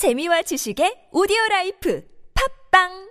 재미와 지식의 오디오 라이프. 팝빵